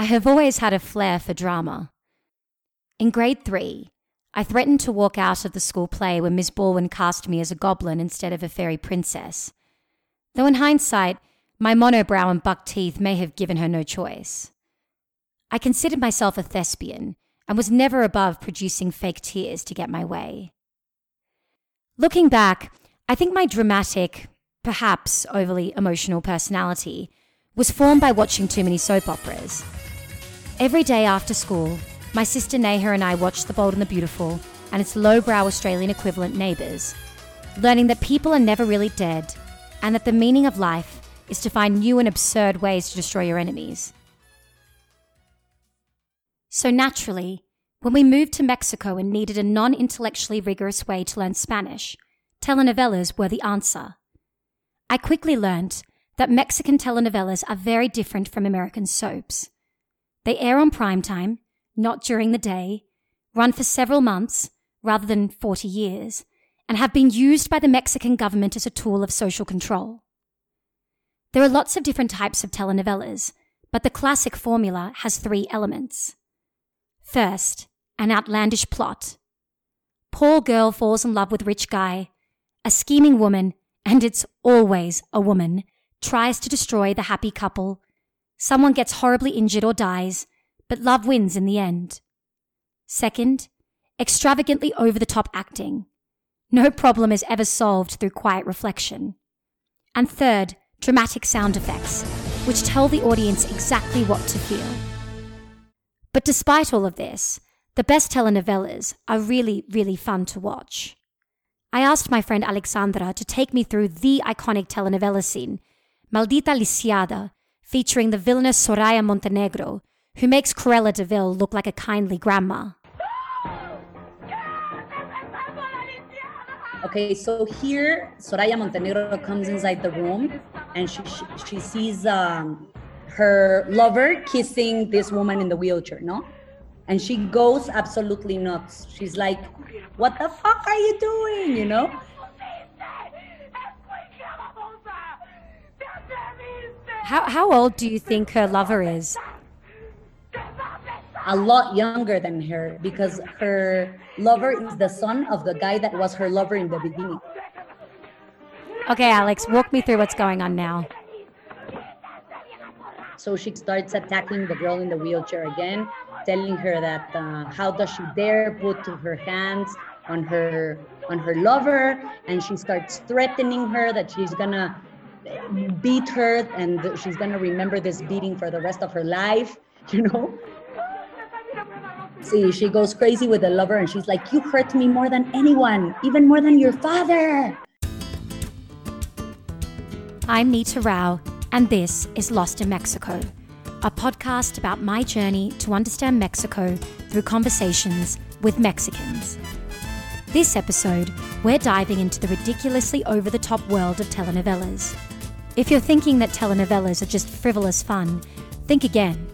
I have always had a flair for drama. In grade three, I threatened to walk out of the school play when Miss Baldwin cast me as a goblin instead of a fairy princess. Though in hindsight, my monobrow and buck teeth may have given her no choice. I considered myself a thespian and was never above producing fake tears to get my way. Looking back, I think my dramatic, perhaps overly emotional personality was formed by watching too many soap operas. Every day after school, my sister Neha and I watched The Bold and the Beautiful and its lowbrow Australian equivalent Neighbours, learning that people are never really dead and that the meaning of life is to find new and absurd ways to destroy your enemies. So naturally, when we moved to Mexico and needed a non intellectually rigorous way to learn Spanish, telenovelas were the answer. I quickly learned that Mexican telenovelas are very different from American soaps. They air on prime time, not during the day, run for several months rather than 40 years, and have been used by the Mexican government as a tool of social control. There are lots of different types of telenovelas, but the classic formula has three elements. First, an outlandish plot. Poor girl falls in love with rich guy. A scheming woman, and it's always a woman, tries to destroy the happy couple. Someone gets horribly injured or dies, but love wins in the end. Second, extravagantly over the top acting. No problem is ever solved through quiet reflection. And third, dramatic sound effects, which tell the audience exactly what to feel. But despite all of this, the best telenovelas are really, really fun to watch. I asked my friend Alexandra to take me through the iconic telenovela scene, Maldita Lisiada, featuring the villainous Soraya Montenegro, who makes Cruella de Vil look like a kindly grandma. Okay, so here Soraya Montenegro comes inside the room and she, she, she sees um, her lover kissing this woman in the wheelchair, no? And she goes absolutely nuts. She's like, What the fuck are you doing? You know? How, how old do you think her lover is? A lot younger than her because her lover is the son of the guy that was her lover in the beginning. Okay, Alex, walk me through what's going on now. So she starts attacking the girl in the wheelchair again, telling her that uh, how does she dare put her hands on her on her lover, and she starts threatening her that she's gonna beat her and she's gonna remember this beating for the rest of her life. You know. See, she goes crazy with the lover, and she's like, "You hurt me more than anyone, even more than your father." I'm Nita Rao, and this is Lost in Mexico, a podcast about my journey to understand Mexico through conversations with Mexicans. This episode, we're diving into the ridiculously over the top world of telenovelas. If you're thinking that telenovelas are just frivolous fun, think again.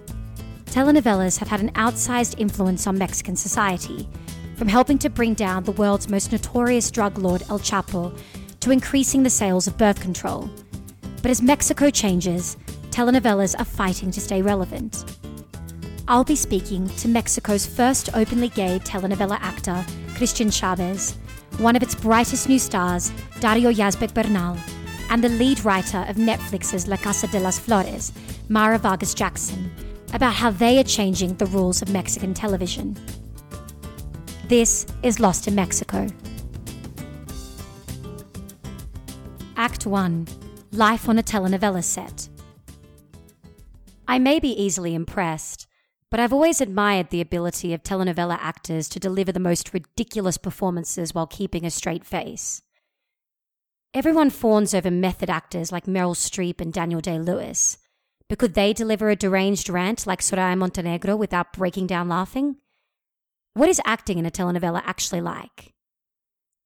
Telenovelas have had an outsized influence on Mexican society, from helping to bring down the world's most notorious drug lord El Chapo to increasing the sales of birth control. But as Mexico changes, telenovelas are fighting to stay relevant. I'll be speaking to Mexico's first openly gay telenovela actor, Christian Chavez, one of its brightest new stars, Dario Yazbek Bernal, and the lead writer of Netflix's La Casa de las Flores, Mara Vargas Jackson, about how they are changing the rules of Mexican television. This is Lost in Mexico. Act 1 Life on a telenovela set. I may be easily impressed, but I've always admired the ability of telenovela actors to deliver the most ridiculous performances while keeping a straight face. Everyone fawns over method actors like Meryl Streep and Daniel Day Lewis, but could they deliver a deranged rant like Soraya Montenegro without breaking down laughing? What is acting in a telenovela actually like?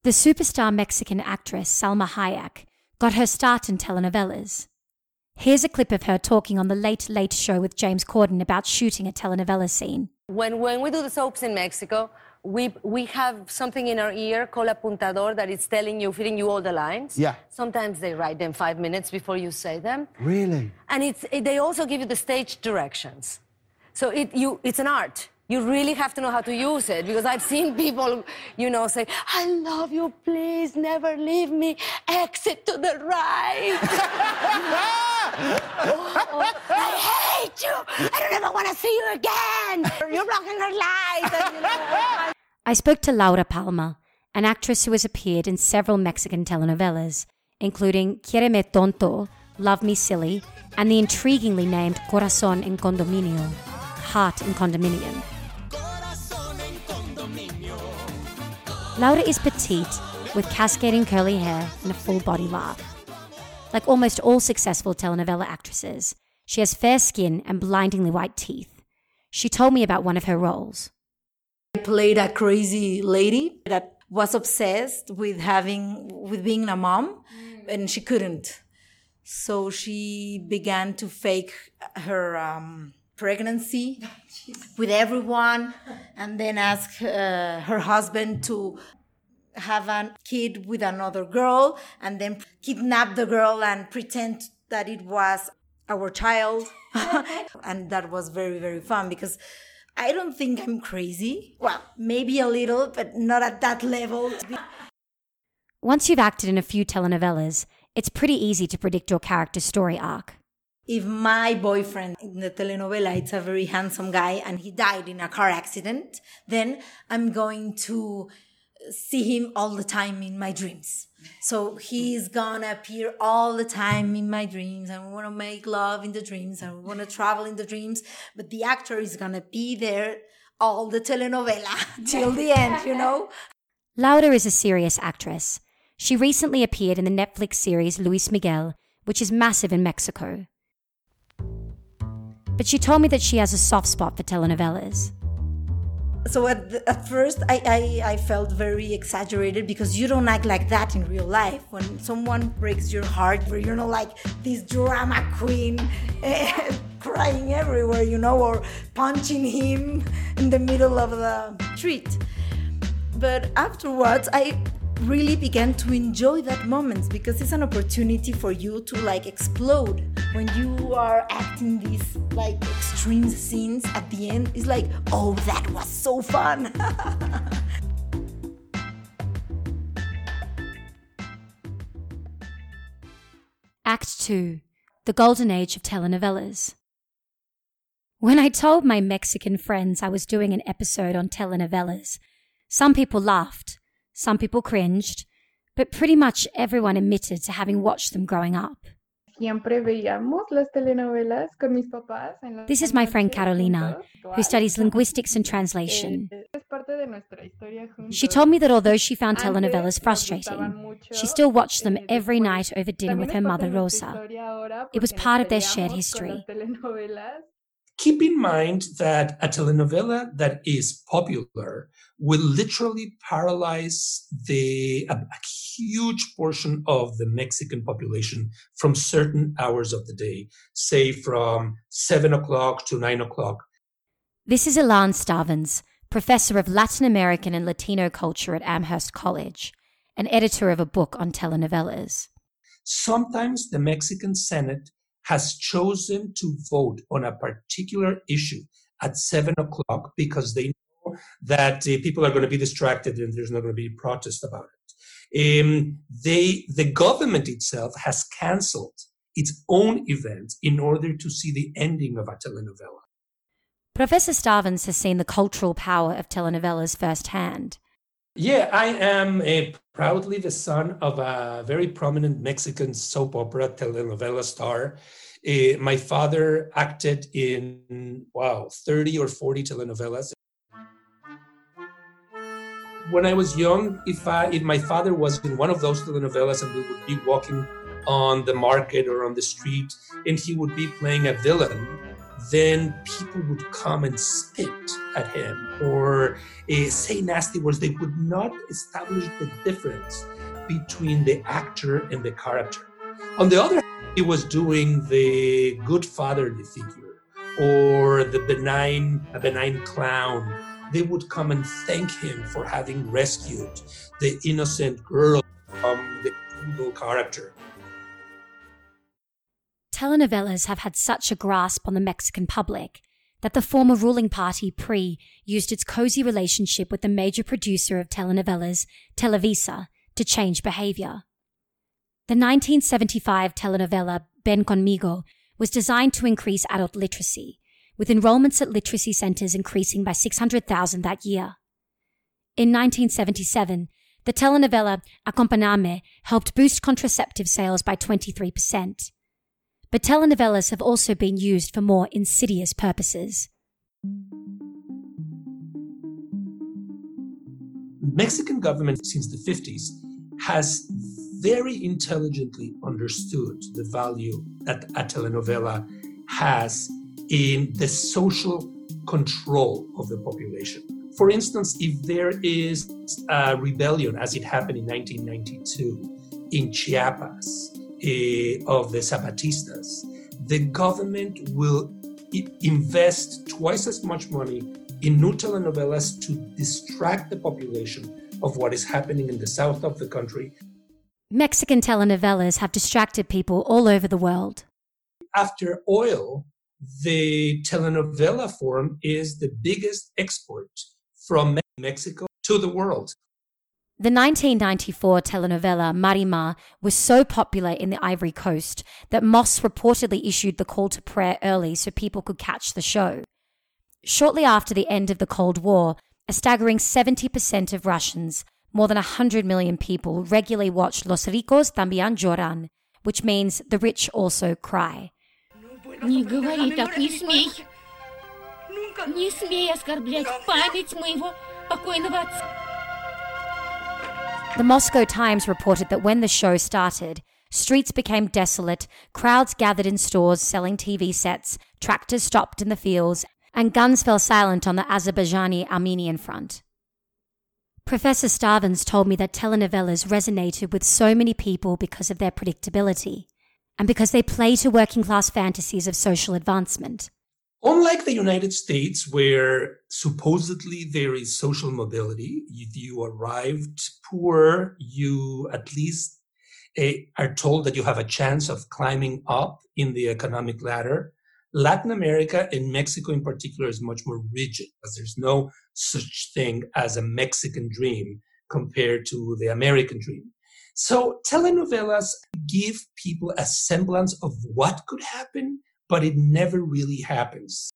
The superstar Mexican actress Salma Hayek got her start in telenovelas. Here's a clip of her talking on the Late Late Show with James Corden about shooting a telenovela scene. When, when we do the soaps in Mexico, we, we have something in our ear called apuntador that is telling you, feeding you all the lines. Yeah. Sometimes they write them five minutes before you say them. Really? And it's, it, they also give you the stage directions. So it, you, it's an art. You really have to know how to use it because I've seen people, you know, say, I love you, please never leave me, exit to the right. oh, I hate you. I don't ever want to see you again. You're blocking her. And, you know, I spoke to Laura Palma, an actress who has appeared in several Mexican telenovelas, including Quiereme Tonto, Love Me Silly, and the intriguingly named Corazon en Condominio, Heart in Condominium. Laura is petite, with cascading curly hair and a full body laugh. Like almost all successful telenovela actresses, she has fair skin and blindingly white teeth. She told me about one of her roles. I played a crazy lady that was obsessed with having with being a mom and she couldn't. So she began to fake her um, pregnancy with everyone and then ask uh, her husband to have a kid with another girl and then kidnap the girl and pretend that it was our child. And that was very very fun because i don't think i'm crazy. Well maybe a little but not at that level Once you've acted in a few telenovelas, it's pretty easy to predict your character's story arc. If my boyfriend in the telenovela it's a very handsome guy and he died in a car accident then i'm going to see him all the time in my dreams so he's gonna appear all the time in my dreams and we want to make love in the dreams and we want to travel in the dreams but the actor is gonna be there all the telenovela till the end you know Laura is a serious actress. She recently appeared in the Netflix series Luis Miguel, which is massive in Mexico. But she told me that she has a soft spot for telenovelas. so at, the, at first I, I, I felt very exaggerated because you don't act like that in real life when someone breaks your heart where you're not like this drama queen eh, crying everywhere you know or punching him in the middle of the street but afterwards i really began to enjoy that moment because it's an opportunity for you to like explode. When you are acting these like extreme scenes at the end it's like oh that was so fun. Act 2 The Golden Age of Telenovelas. When I told my Mexican friends I was doing an episode on telenovelas, some people laughed, some people cringed, but pretty much everyone admitted to having watched them growing up. Siempre veíamos las telenovelas con mis papás. En la This is my friend Carolina, who studies linguistics and translation. Eh, es parte de nuestra historia She told me that although she found telenovelas frustrating, she still watched them every night over dinner with her mother Rosa. It was part of their shared history. Keep in mind that a telenovela that is popular will literally paralyze the a, a huge portion of the Mexican population from certain hours of the day, say from seven o'clock to nine o'clock. This is Ilan Stavans, professor of Latin American and Latino culture at Amherst College, and editor of a book on telenovelas. Sometimes the Mexican Senate has chosen to vote on a particular issue at seven o'clock because they know that uh, people are going to be distracted and there's not going to be protest about it. Um, they, the government itself has canceled its own event in order to see the ending of a telenovela. Professor Stavans has seen the cultural power of telenovelas firsthand. Yeah, I am a, proudly the son of a very prominent Mexican soap opera telenovela star. Eh, my father acted in, wow, 30 or 40 telenovelas. When I was young, if, I, if my father was in one of those telenovelas and we would be walking on the market or on the street and he would be playing a villain, then people would come and spit at him or uh, say nasty words. They would not establish the difference between the actor and the character. On the other hand, he was doing the good fatherly figure or the benign, a benign clown. They would come and thank him for having rescued the innocent girl from the evil character. Telenovelas have had such a grasp on the Mexican public that the former ruling party, PRI, used its cozy relationship with the major producer of telenovelas, Televisa, to change behavior. The 1975 telenovela Ven Conmigo was designed to increase adult literacy, with enrollments at literacy centers increasing by 600,000 that year. In 1977, the telenovela Acompáñame helped boost contraceptive sales by 23%. But telenovelas have also been used for more insidious purposes. Mexican government since the 50s has very intelligently understood the value that a telenovela has in the social control of the population. For instance, if there is a rebellion, as it happened in 1992 in Chiapas Eh, of the Zapatistas, the government will invest twice as much money in new telenovelas to distract the population of what is happening in the south of the country. Mexican telenovelas have distracted people all over the world. After oil, the telenovela form is the biggest export from Mexico to the world. The 1994 telenovela Marimar was so popular in the Ivory Coast that Moss reportedly issued the call to prayer early so people could catch the show. Shortly after the end of the Cold War, a staggering 70% of Russians, more than 100 million people, regularly watched Los Ricos También Lloran, which means the rich also cry. The Moscow Times reported that when the show started, streets became desolate, crowds gathered in stores selling TV sets, tractors stopped in the fields, and guns fell silent on the Azerbaijani Armenian front. Professor Stavans told me that telenovelas resonated with so many people because of their predictability and because they play to working class fantasies of social advancement. Unlike the United States, where supposedly there is social mobility, if you arrived poor, you at least uh, are told that you have a chance of climbing up in the economic ladder. Latin America and Mexico in particular is much more rigid, because there's no such thing as a Mexican dream compared to the American dream. So telenovelas give people a semblance of what could happen, but it never really happens.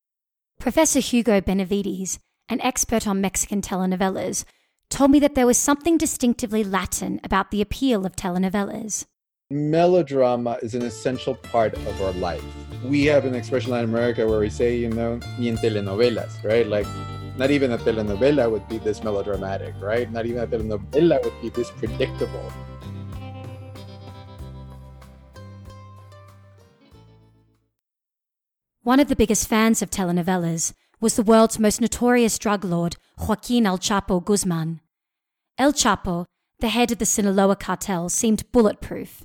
Professor Hugo Benavides, an expert on Mexican telenovelas, told me that there was something distinctively Latin about the appeal of telenovelas. Melodrama is an essential part of our life. We have an expression in Latin America where we say, you know, ni en telenovelas, right? Like, not even a telenovela would be this melodramatic, right? Not even a telenovela would be this predictable. One of the biggest fans of telenovelas was the world's most notorious drug lord, Joaquin El Chapo Guzman. El Chapo, the head of the Sinaloa cartel, seemed bulletproof.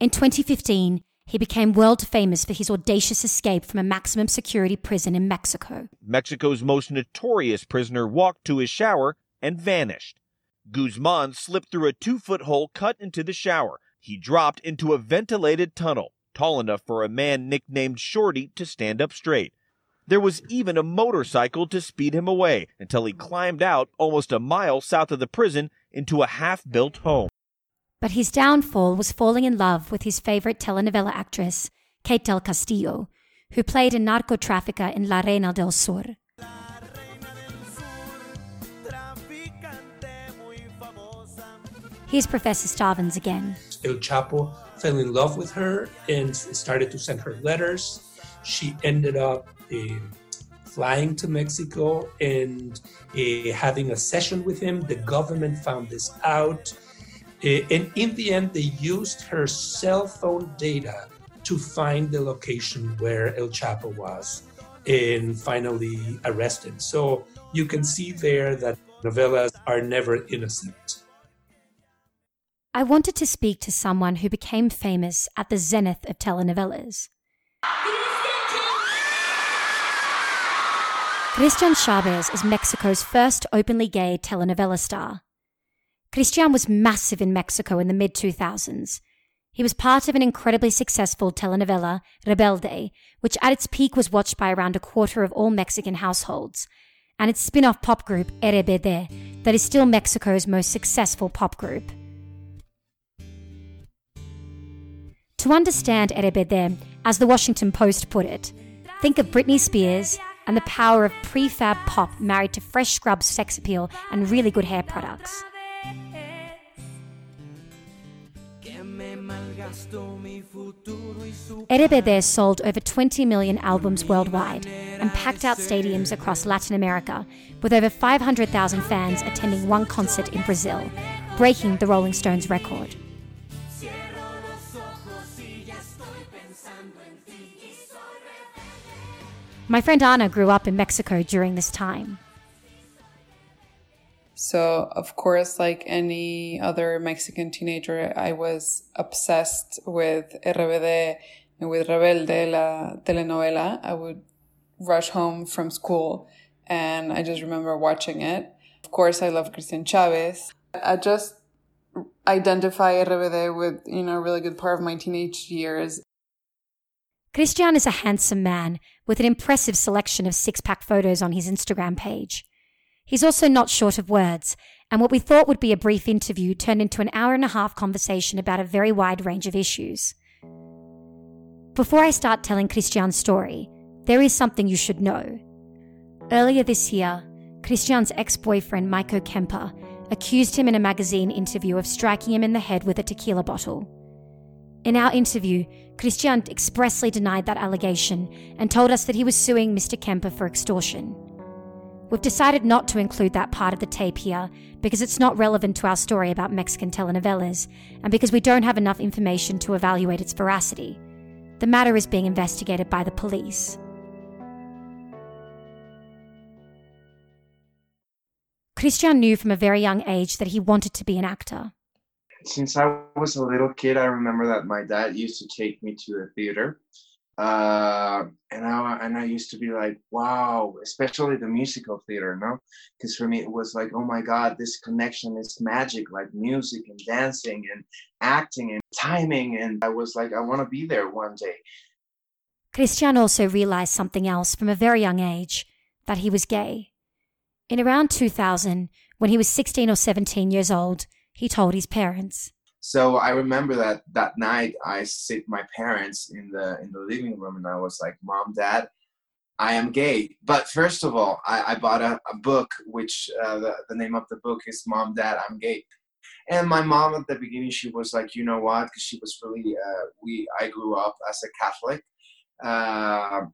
In 2015, he became world famous for his audacious escape from a maximum security prison in Mexico. Mexico's most notorious prisoner walked to his shower and vanished. Guzman slipped through a two foot hole cut into the shower. He dropped into a ventilated tunnel tall enough for a man nicknamed Shorty to stand up straight. There was even a motorcycle to speed him away until he climbed out almost a mile south of the prison into a half built home. But his downfall was falling in love with his favorite telenovela actress, Kate del Castillo, who played a narco trafficker in La Reina del Sur. Here's Professor Stavans again. El Chapo fell in love with her and started to send her letters. She ended up uh, flying to Mexico and uh, having a session with him. The government found this out. Uh, and in the end, they used her cell phone data to find the location where El Chapo was and finally arrested. So you can see there that novellas are never innocent. I wanted to speak to someone who became famous at the zenith of telenovelas. Christian Chavez is Mexico's first openly gay telenovela star. Christian was massive in Mexico in the mid 2000s. He was part of an incredibly successful telenovela, Rebelde, which at its peak was watched by around a quarter of all Mexican households, and its spin off pop group, RBD, that is still Mexico's most successful pop group. To understand RBD, as the Washington Post put it, think of Britney Spears and the power of prefab pop married to fresh scrubs sex appeal and really good hair products. RBD sold over 20 million albums worldwide and packed out stadiums across Latin America, with over 500,000 fans attending one concert in Brazil, breaking the Rolling Stones record. My friend Ana grew up in Mexico during this time. So, of course, like any other Mexican teenager, I was obsessed with RBD and with Rebelde, la telenovela. I would rush home from school and I just remember watching it. Of course, I love Christian Chavez. I just identify RBD with, you know, a really good part of my teenage years. Christian is a handsome man with an impressive selection of six pack photos on his Instagram page. He's also not short of words, and what we thought would be a brief interview turned into an hour and a half conversation about a very wide range of issues. Before I start telling Christian's story, there is something you should know. Earlier this year, Christian's ex boyfriend, Maiko Kemper, accused him in a magazine interview of striking him in the head with a tequila bottle. In our interview, Christian expressly denied that allegation and told us that he was suing Mr. Kemper for extortion. We've decided not to include that part of the tape here because it's not relevant to our story about Mexican telenovelas and because we don't have enough information to evaluate its veracity. The matter is being investigated by the police. Christian knew from a very young age that he wanted to be an actor. Since I was a little kid, I remember that my dad used to take me to the theater uh, and I and I used to be like, wow, especially the musical theater, no, because for me it was like, oh my god, this connection is magic, like music and dancing and acting and timing, and I was like, I want to be there one day. Christian also realized something else from a very young age that he was gay. In around 2000, when he was 16 or 17 years old, he told his parents. So I remember that that night I sit my parents in the in the living room and I was like, "Mom, Dad, I am gay." But first of all, I, I bought a, a book which uh, the, the name of the book is "Mom, Dad, I'm Gay." And my mom at the beginning, she was like, "You know what?" Because she was really uh, we. I grew up as a Catholic. Uh,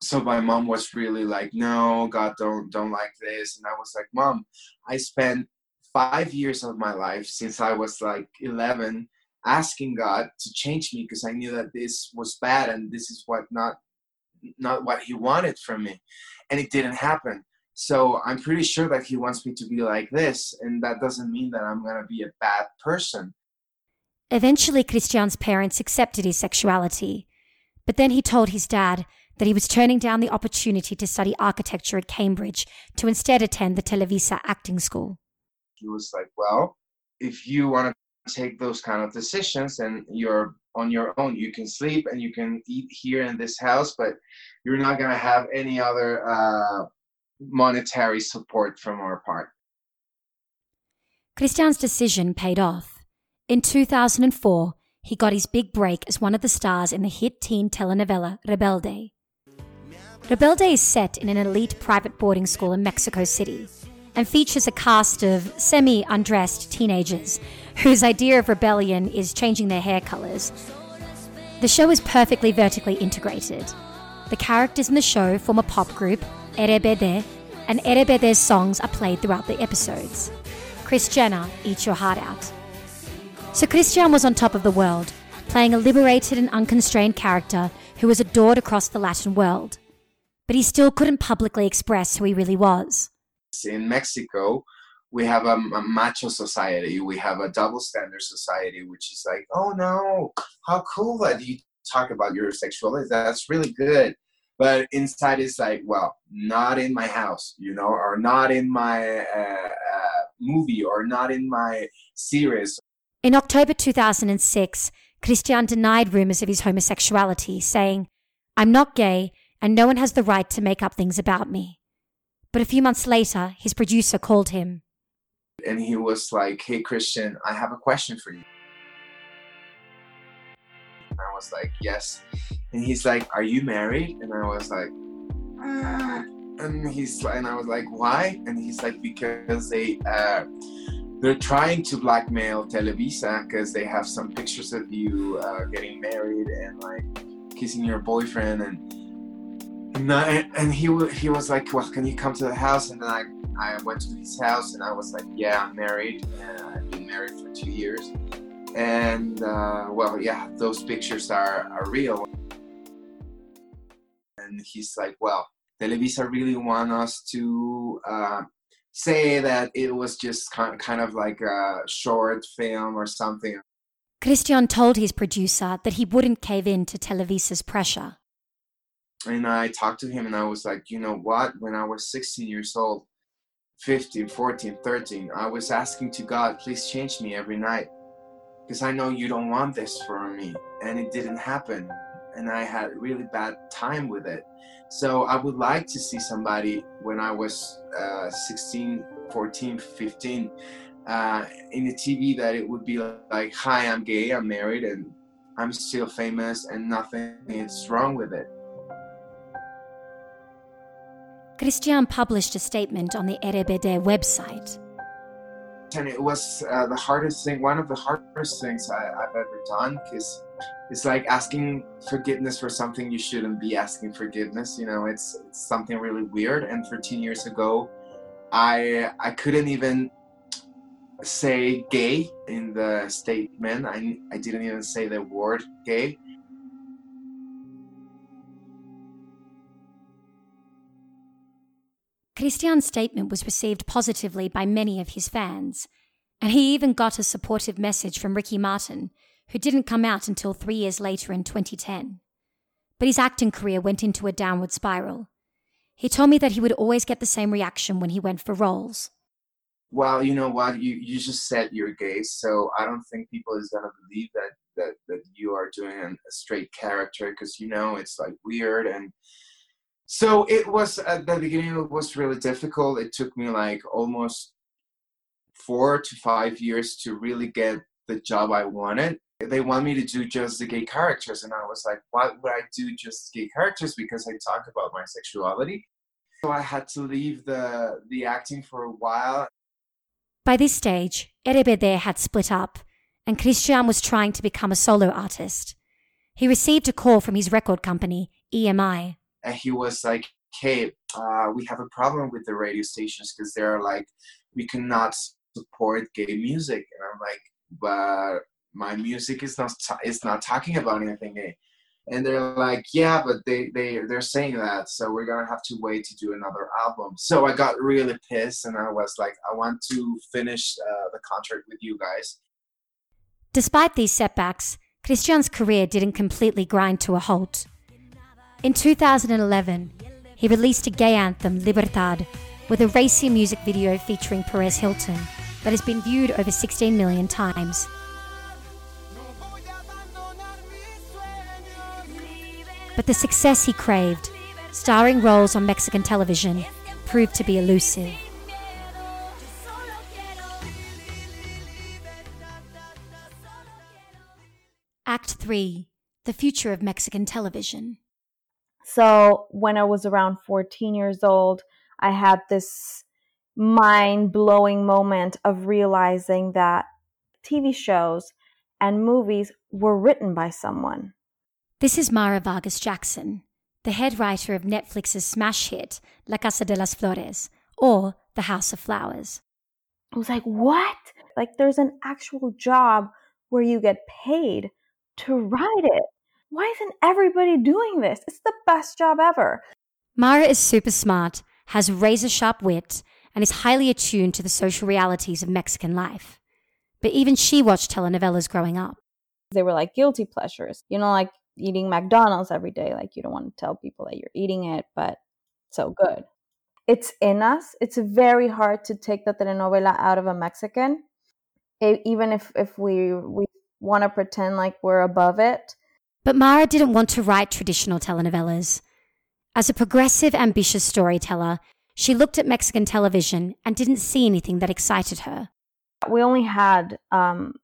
so my mom was really like, "No, God, don't don't like this," and I was like, "Mom, I spent five years of my life since I was like 11 asking God to change me because I knew that this was bad and this is what not not what he wanted from me and it didn't happen. So I'm pretty sure that he wants me to be like this and that doesn't mean that I'm going to be a bad person. Eventually Christian's parents accepted his sexuality but then he told his dad that he was turning down the opportunity to study architecture at Cambridge to instead attend the Televisa acting school he was like, well, if you want to take those kind of decisions and you're on your own, you can sleep and you can eat here in this house, but you're not going to have any other uh, monetary support from our part. Christian's decision paid off. In 2004, he got his big break as one of the stars in the hit teen telenovela Rebelde. Rebelde is set in an elite private boarding school in Mexico City and features a cast of semi undressed teenagers whose idea of rebellion is changing their hair colors. The show is perfectly vertically integrated. The characters in the show form a pop group, RBD, and RBD's songs are played throughout the episodes. Kris Jenner, Eat Your Heart Out. So Christian was on top of the world, playing a liberated and unconstrained character who was adored across the Latin world. But he still couldn't publicly express who he really was in Mexico, we have a, a, macho society. We have a double standard society, which is like, oh no, how cool that you talk about your sexuality. That's really good. But inside is like, well, not in my house, you know, or not in my uh, uh, movie, or not in my series. In October 2006, Christian denied rumors of his homosexuality, saying, I'm not gay and no one has the right to make up things about me. But a few months later, his producer called him. And he was like, Hey, Christian, I have a question for you. And I was like, Yes. And he's like, Are you married? And I was like, uh, and he's and I was like, Why? And he's like, Because they uh, they're trying to blackmail Televisa because they have some pictures of you uh, getting married and like kissing your boyfriend and and, and he he was like, well, can you come to the house? And then I I went to his house and I was like, yeah, I'm married. And I've been married for two years. And uh, well, yeah, those pictures are, are real. And he's like, well, Televisa really want us to uh, say that it was just kind of like a short film or something. Christian told his producer that he wouldn't cave in to Televisa's pressure. And I talked to him and I was like, you know what? When I was 16 years old, 15, 14, 13, I was asking to God, please change me every night. Because I know you don't want this for me. And it didn't happen. And I had a really bad time with it. So I would like to see somebody when I was uh, 16, 14, 15 uh, in the TV that it would be like, hi, I'm gay, I'm married, and I'm still famous, and nothing is wrong with it. Christian published a statement on the RBD website. And it was uh, the hardest thing, one of the hardest things I, have ever done, because it's like asking forgiveness for something you shouldn't be asking forgiveness. You know, it's, it's something really weird. And 13 years ago, I I couldn't even say gay in the statement. I, I didn't even say the word gay. Christian's statement was received positively by many of his fans, and he even got a supportive message from Ricky Martin, who didn't come out until three years later in 2010. But his acting career went into a downward spiral. He told me that he would always get the same reaction when he went for roles. Well, you know what? You you just said you're gay, so I don't think people is gonna believe that that that you are doing a straight character because you know it's like weird and so it was at the beginning it was really difficult. It took me like almost four to five years to really get the job i wanted. They want me to do just the gay characters and i was like why would i do just gay characters because i talk about my sexuality? So i had to leave the the acting for a while. By this stage RBD had split up and christian was trying to become a solo artist. He received a call from his record company emi and he was like hey uh, we have a problem with the radio stations because they're like we cannot support gay music. And i'm like but my music is not is not talking about anything gay. And they're like yeah but they they they're saying that so we're gonna have to wait to do another album. So i got really pissed and i was like i want to finish uh, the contract with you guys. Despite these setbacks christian's career didn't completely grind to a halt in 2011, he released a gay anthem, Libertad, with a racy music video featuring Perez Hilton that has been viewed over 16 million times. But the success he craved, starring roles on Mexican television, proved to be elusive. Act 3 The Future of Mexican Television. So when I was around 14 years old, I had this mind blowing moment of realizing that TV shows and movies were written by someone. This is Mara Vargas Jackson, the head writer of Netflix's smash hit La Casa de las Flores, or The House of Flowers. I was like, what? Like, there's an actual job where you get paid to write it why isn't everybody doing this? It's the best job ever. Mara is super smart, has razor sharp wit, and is highly attuned to the social realities of Mexican life. But even she watched telenovelas growing up. They were like guilty pleasures, you know, like eating McDonald's every day. Like you don't want to tell people that you're eating it, but so good. It's in us. It's very hard to take the telenovela out of a Mexican. It, even if, if we, we want to pretend like we're above it. But Mara didn't want to write traditional telenovelas. As a progressive, ambitious storyteller, she looked at Mexican television and didn't see anything that excited her. We only had um,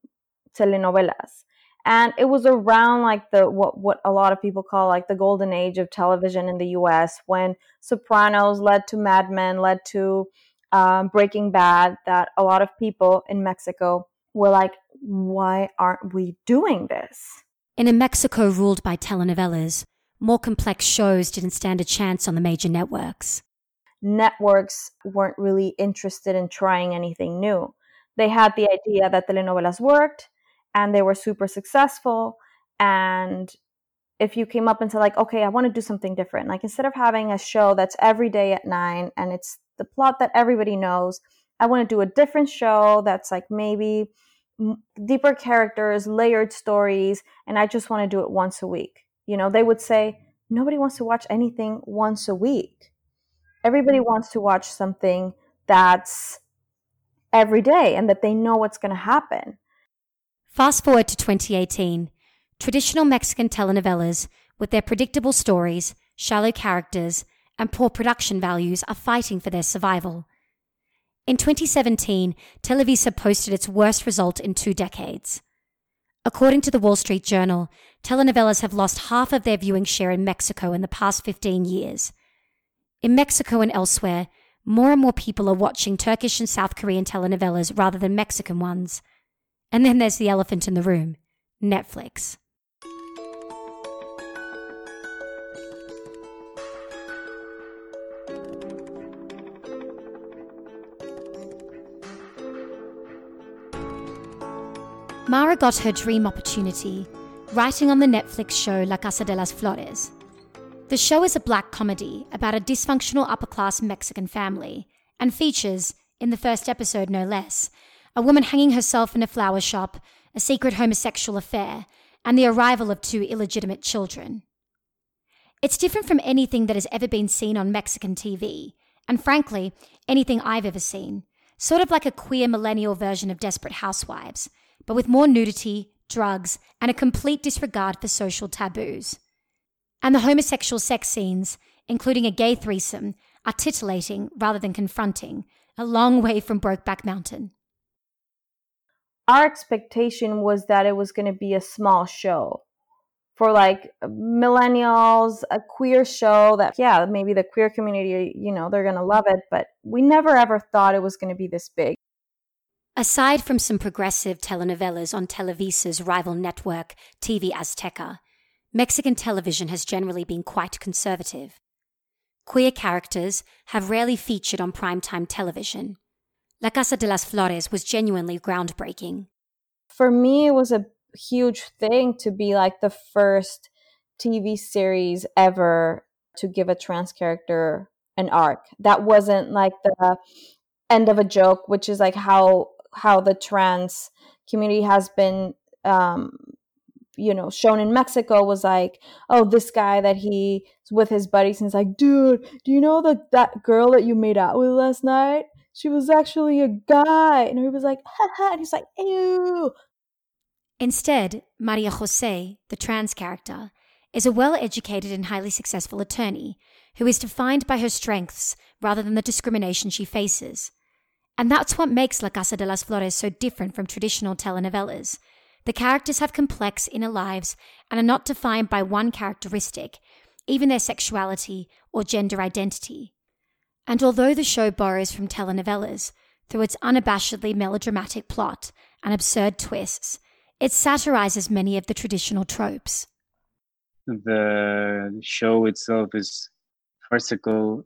telenovelas, and it was around like the what what a lot of people call like the golden age of television in the U.S. when Sopranos led to Mad Men, led to um, Breaking Bad. That a lot of people in Mexico were like, "Why aren't we doing this?" In a Mexico ruled by telenovelas, more complex shows didn't stand a chance on the major networks. Networks weren't really interested in trying anything new. They had the idea that telenovelas worked and they were super successful. And if you came up and said, like, okay, I want to do something different, like instead of having a show that's every day at nine and it's the plot that everybody knows, I want to do a different show that's like maybe deeper characters, layered stories, and I just want to do it once a week. You know, they would say, nobody wants to watch anything once a week. Everybody mm-hmm. wants to watch something that's every day and that they know what's going to happen. Fast forward to 2018. Traditional Mexican telenovelas, with their predictable stories, shallow characters, and poor production values, are fighting for their survival. In 2017, Televisa posted its worst result in two decades. According to the Wall Street Journal, telenovelas have lost half of their viewing share in Mexico in the past 15 years. In Mexico and elsewhere, more and more people are watching Turkish and South Korean telenovelas rather than Mexican ones. And then there's the elephant in the room Netflix. Mara got her dream opportunity writing on the Netflix show La Casa de las Flores. The show is a black comedy about a dysfunctional upper class Mexican family and features, in the first episode no less, a woman hanging herself in a flower shop, a secret homosexual affair, and the arrival of two illegitimate children. It's different from anything that has ever been seen on Mexican TV, and frankly, anything I've ever seen. Sort of like a queer millennial version of Desperate Housewives, but with more nudity, drugs, and a complete disregard for social taboos. And the homosexual sex scenes, including a gay threesome, are titillating rather than confronting, a long way from Brokeback Mountain. Our expectation was that it was going to be a small show for like millennials, a queer show that, yeah, maybe the queer community, you know, they're going to love it, but we never ever thought it was going to be this big. Aside from some progressive telenovelas on Televisa's rival network, TV Azteca, Mexican television has generally been quite conservative. Queer characters have rarely featured on primetime television. La Casa de las Flores was genuinely groundbreaking. For me, it was a huge thing to be like the first TV series ever to give a trans character an arc. That wasn't like the end of a joke, which is like how how the trans community has been um, you know shown in mexico was like oh this guy that he's with his buddies and he's like dude do you know that that girl that you made out with last night? She was actually a guy. And he was like ha and he's like ew. Instead maria jose the trans character is a well-educated and highly successful attorney who is defined by her strengths rather than the discrimination she faces and that's what makes La Casa de las Flores so different from traditional telenovelas. The characters have complex inner lives and are not defined by one characteristic, even their sexuality or gender identity. And although the show borrows from telenovelas through its unabashedly melodramatic plot and absurd twists, it satirizes many of the traditional tropes. The show itself is farcical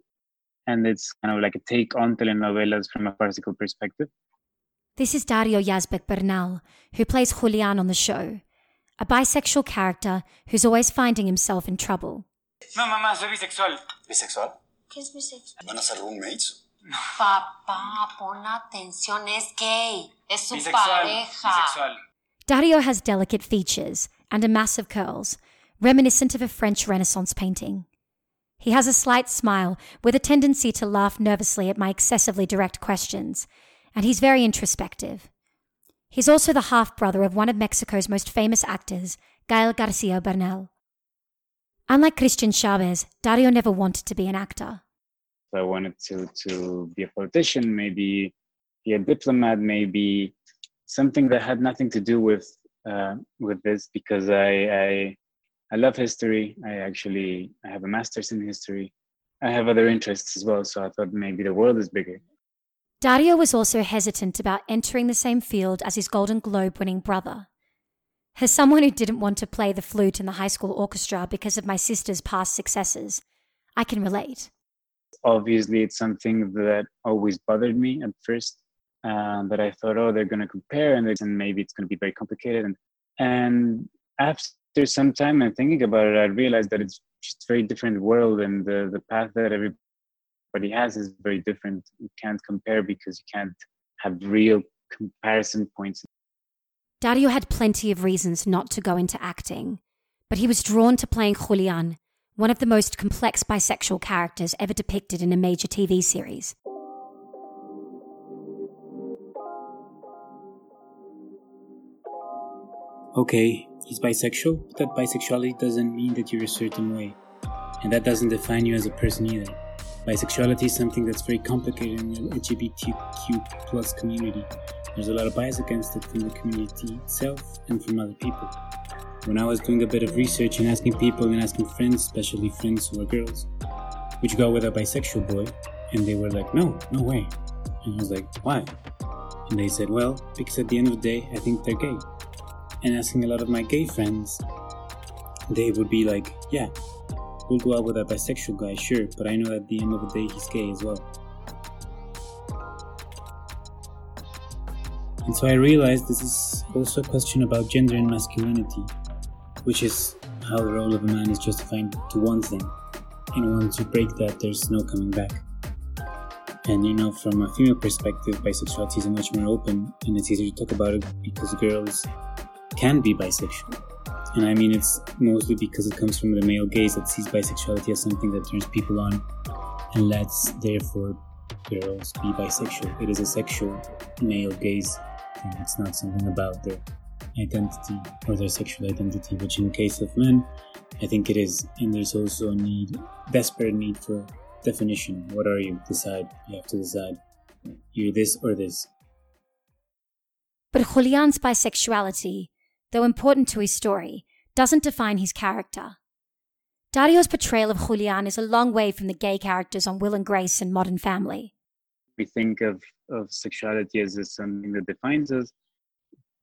and it's kind of like a take on telenovelas from a farcical perspective. This is Dario Yazbek Bernal, who plays Julian on the show, a bisexual character who's always finding himself in trouble. No, mamá, soy bisexual. ¿Bisexual? ¿Qué es bisexual? ¿Van a ser roommates? Papá, pon atención, es gay. Es su bisexual, pareja. Bisexual. Dario has delicate features and a mass of curls, reminiscent of a French Renaissance painting. He has a slight smile, with a tendency to laugh nervously at my excessively direct questions, and he's very introspective. He's also the half brother of one of Mexico's most famous actors, Gael Garcia Bernal. Unlike Christian Chavez, Dario never wanted to be an actor. I wanted to, to be a politician, maybe be a diplomat, maybe something that had nothing to do with uh, with this because I, I I love history. I actually I have a master's in history. I have other interests as well, so I thought maybe the world is bigger. Dario was also hesitant about entering the same field as his Golden Globe winning brother. As someone who didn't want to play the flute in the high school orchestra because of my sister's past successes, I can relate. Obviously, it's something that always bothered me at first. Um, but I thought, oh, they're going to compare, and, and maybe it's going to be very complicated. And and after some time and thinking about it, I realized that it's just a very different world, and the the path that everybody has is very different. You can't compare because you can't have real comparison points. Dario had plenty of reasons not to go into acting, but he was drawn to playing Julian, one of the most complex bisexual characters ever depicted in a major TV series. Okay, he's bisexual, but that bisexuality doesn't mean that you're a certain way. And that doesn't define you as a person either. Bisexuality is something that's very complicated in the LGBTQ plus community. There's a lot of bias against it from the community itself and from other people. When I was doing a bit of research and asking people and asking friends, especially friends who are girls, would you go with a bisexual boy? And they were like, no, no way. And I was like, why? And they said, well, because at the end of the day, I think they're gay. And asking a lot of my gay friends, they would be like, yeah, we'll go out with a bisexual guy, sure, but I know at the end of the day he's gay as well. And so I realized this is also a question about gender and masculinity, which is how the role of a man is justified to one thing. And once you break that, there's no coming back. And you know, from a female perspective, bisexuality is much more open, and it's easier to talk about it because girls can be bisexual. And I mean, it's mostly because it comes from the male gaze that sees bisexuality as something that turns people on and lets, therefore, girls be bisexual. It is a sexual male gaze, and it's not something about their identity or their sexual identity, which in case of men, I think it is. And there's also a need, desperate need for definition. What are you? Decide. You have to decide. You're this or this. But Julian's bisexuality though important to his story, doesn't define his character. Dario's portrayal of Julian is a long way from the gay characters on Will and Grace and Modern Family. We think of, of sexuality as something that defines us,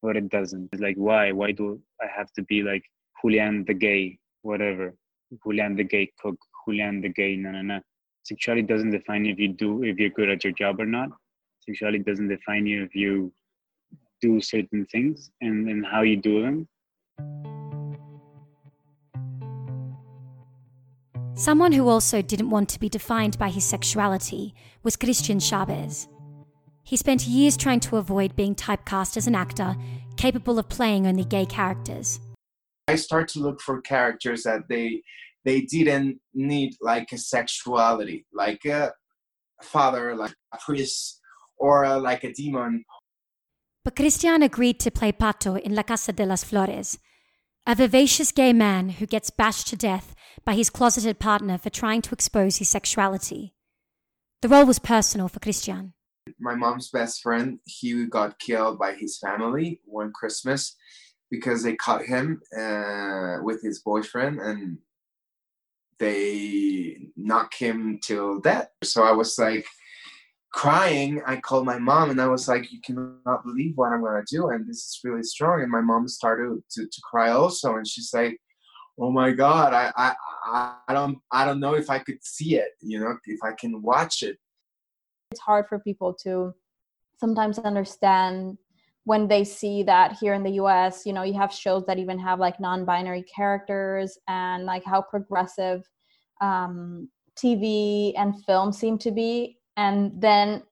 but it doesn't. It's like, why? Why do I have to be like Julian the gay, whatever? Julian the gay cook, Julian the gay, no, no, no. Sexuality doesn't define if you do, if you're good at your job or not. Sexuality doesn't define you if you do certain things and, and how you do them. Someone who also didn't want to be defined by his sexuality was Christian Chavez. He spent years trying to avoid being typecast as an actor capable of playing only gay characters. I start to look for characters that they they didn't need like a sexuality, like a father, like a priest, or a, like a demon but Christian agreed to play Pato in La Casa de las Flores, a vivacious gay man who gets bashed to death by his closeted partner for trying to expose his sexuality. The role was personal for Christian. My mom's best friend, he got killed by his family one Christmas because they caught him uh, with his boyfriend and they knocked him till death. So I was like, crying, I called my mom and I was like, You cannot believe what I'm gonna do, and this is really strong. And my mom started to, to cry also, and she's like, Oh my god, I, I I don't I don't know if I could see it, you know, if I can watch it. It's hard for people to sometimes understand when they see that here in the US, you know, you have shows that even have like non-binary characters and like how progressive um, TV and film seem to be and then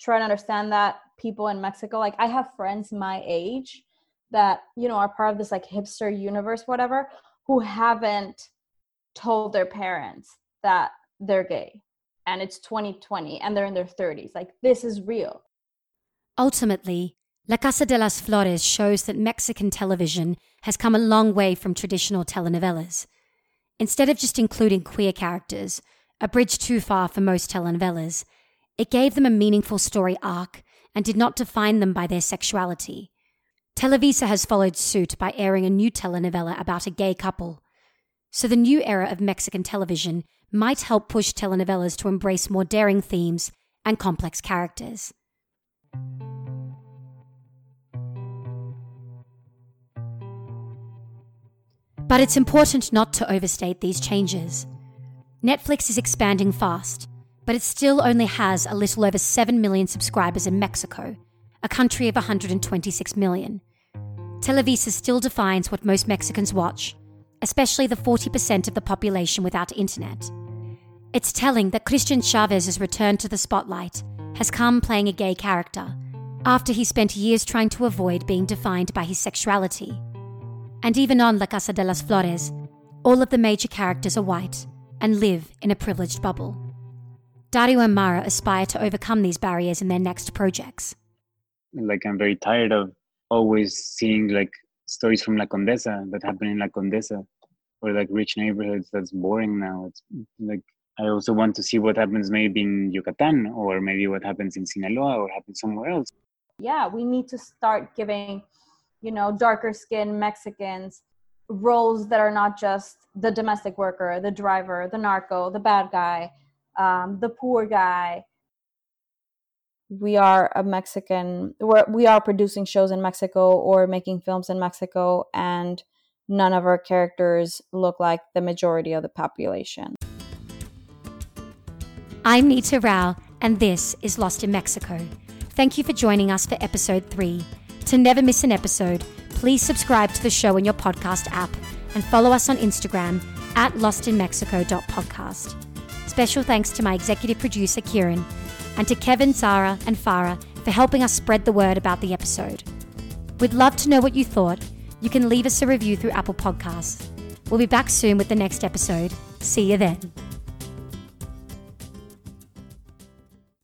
try to understand that people in Mexico, like I have friends my age that, you know, are part of this like hipster universe, whatever, who haven't told their parents that they're gay and it's 2020 and they're in their 30s. Like this is real. Ultimately, La Casa de las Flores shows that Mexican television has come a long way from traditional telenovelas. Instead of just including queer characters, a bridge too far for most telenovelas, it gave them a meaningful story arc and did not define them by their sexuality. Televisa has followed suit by airing a new telenovela about a gay couple. So the new era of Mexican television might help push telenovelas to embrace more daring themes and complex characters. But it's important not to overstate these changes. Netflix is expanding fast, but it still only has a little over 7 million subscribers in Mexico, a country of 126 million. Televisa still defines what most Mexicans watch, especially the 40% of the population without internet. It's telling that Christian Chavez's return to the spotlight has come playing a gay character after he spent years trying to avoid being defined by his sexuality. And even on La Casa de las Flores, all of the major characters are white and live in a privileged bubble. Dario and Mara aspire to overcome these barriers in their next projects. Like I'm very tired of always seeing like stories from La Condesa that happen in La Condesa or like rich neighborhoods. That's boring now. It's like I also want to see what happens maybe in Yucatan or maybe what happens in Sinaloa or happens somewhere else. Yeah, we need to start giving, you know, darker skinned Mexicans roles that are not just the domestic worker, the driver, the narco, the bad guy, um, the poor guy. We are a Mexican, we're, we are producing shows in Mexico or making films in Mexico, and none of our characters look like the majority of the population. I'm Nita Rao, and this is Lost in Mexico. Thank you for joining us for episode three. To never miss an episode, please subscribe to the show in your podcast app and follow us on Instagram at lostinmexico.podcast. Special thanks to my executive producer, Kieran, and to Kevin, Zara, and Farah for helping us spread the word about the episode. We'd love to know what you thought. You can leave us a review through Apple Podcasts. We'll be back soon with the next episode. See you then.